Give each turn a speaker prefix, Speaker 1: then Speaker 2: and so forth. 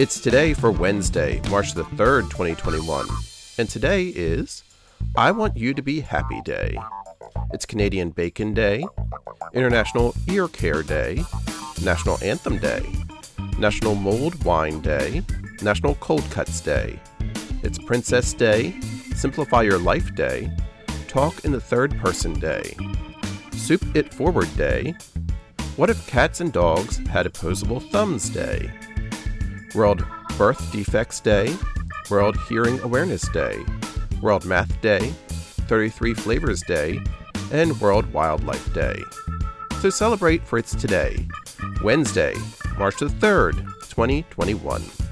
Speaker 1: It's today for Wednesday, March the 3rd, 2021. And today is I Want You to Be Happy Day. It's Canadian Bacon Day, International Ear Care Day, National Anthem Day, National Mulled Wine Day, National Cold Cuts Day. It's Princess Day, Simplify Your Life Day, Talk in the Third Person Day, Soup It Forward Day, What if Cats and Dogs Had Opposable Thumbs Day, World Birth Defects Day, World Hearing Awareness Day, World Math Day, 33 Flavors Day, and World Wildlife Day. So celebrate for it's today, Wednesday, March the 3rd, 2021.